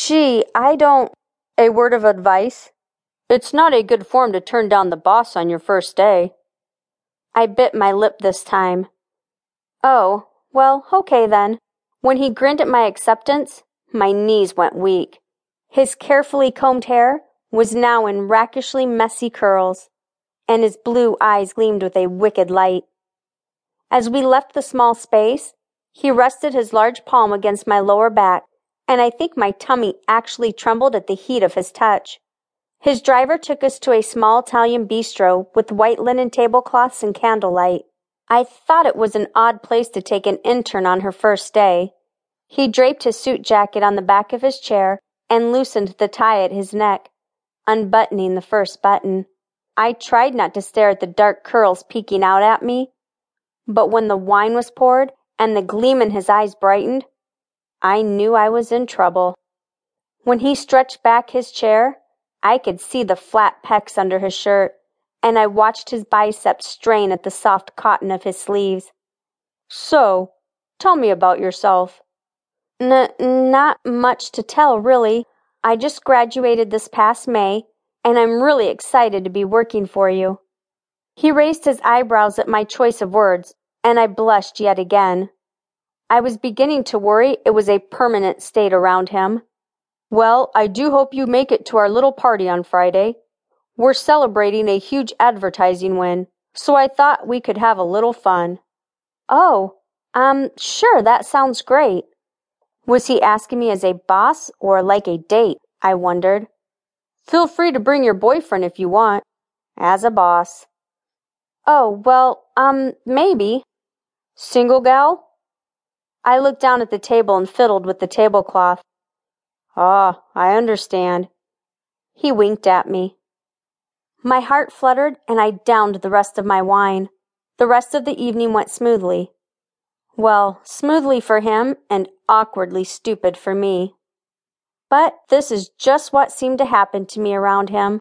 Gee, I don't. A word of advice? It's not a good form to turn down the boss on your first day. I bit my lip this time. Oh, well, okay then. When he grinned at my acceptance, my knees went weak. His carefully combed hair was now in rakishly messy curls, and his blue eyes gleamed with a wicked light. As we left the small space, he rested his large palm against my lower back, and I think my tummy actually trembled at the heat of his touch. His driver took us to a small Italian bistro with white linen tablecloths and candlelight. I thought it was an odd place to take an intern on her first day. He draped his suit jacket on the back of his chair and loosened the tie at his neck, unbuttoning the first button. I tried not to stare at the dark curls peeking out at me, but when the wine was poured and the gleam in his eyes brightened, I knew I was in trouble. When he stretched back his chair, I could see the flat pecs under his shirt, and I watched his biceps strain at the soft cotton of his sleeves. So, tell me about yourself. N- not much to tell, really. I just graduated this past May, and I'm really excited to be working for you. He raised his eyebrows at my choice of words, and I blushed yet again. I was beginning to worry it was a permanent state around him. Well, I do hope you make it to our little party on Friday. We're celebrating a huge advertising win, so I thought we could have a little fun. Oh, um, sure, that sounds great. Was he asking me as a boss or like a date? I wondered. Feel free to bring your boyfriend if you want. As a boss. Oh, well, um, maybe. Single gal? I looked down at the table and fiddled with the tablecloth. Ah, I understand. He winked at me. My heart fluttered and I downed the rest of my wine. The rest of the evening went smoothly. Well, smoothly for him and awkwardly stupid for me. But this is just what seemed to happen to me around him.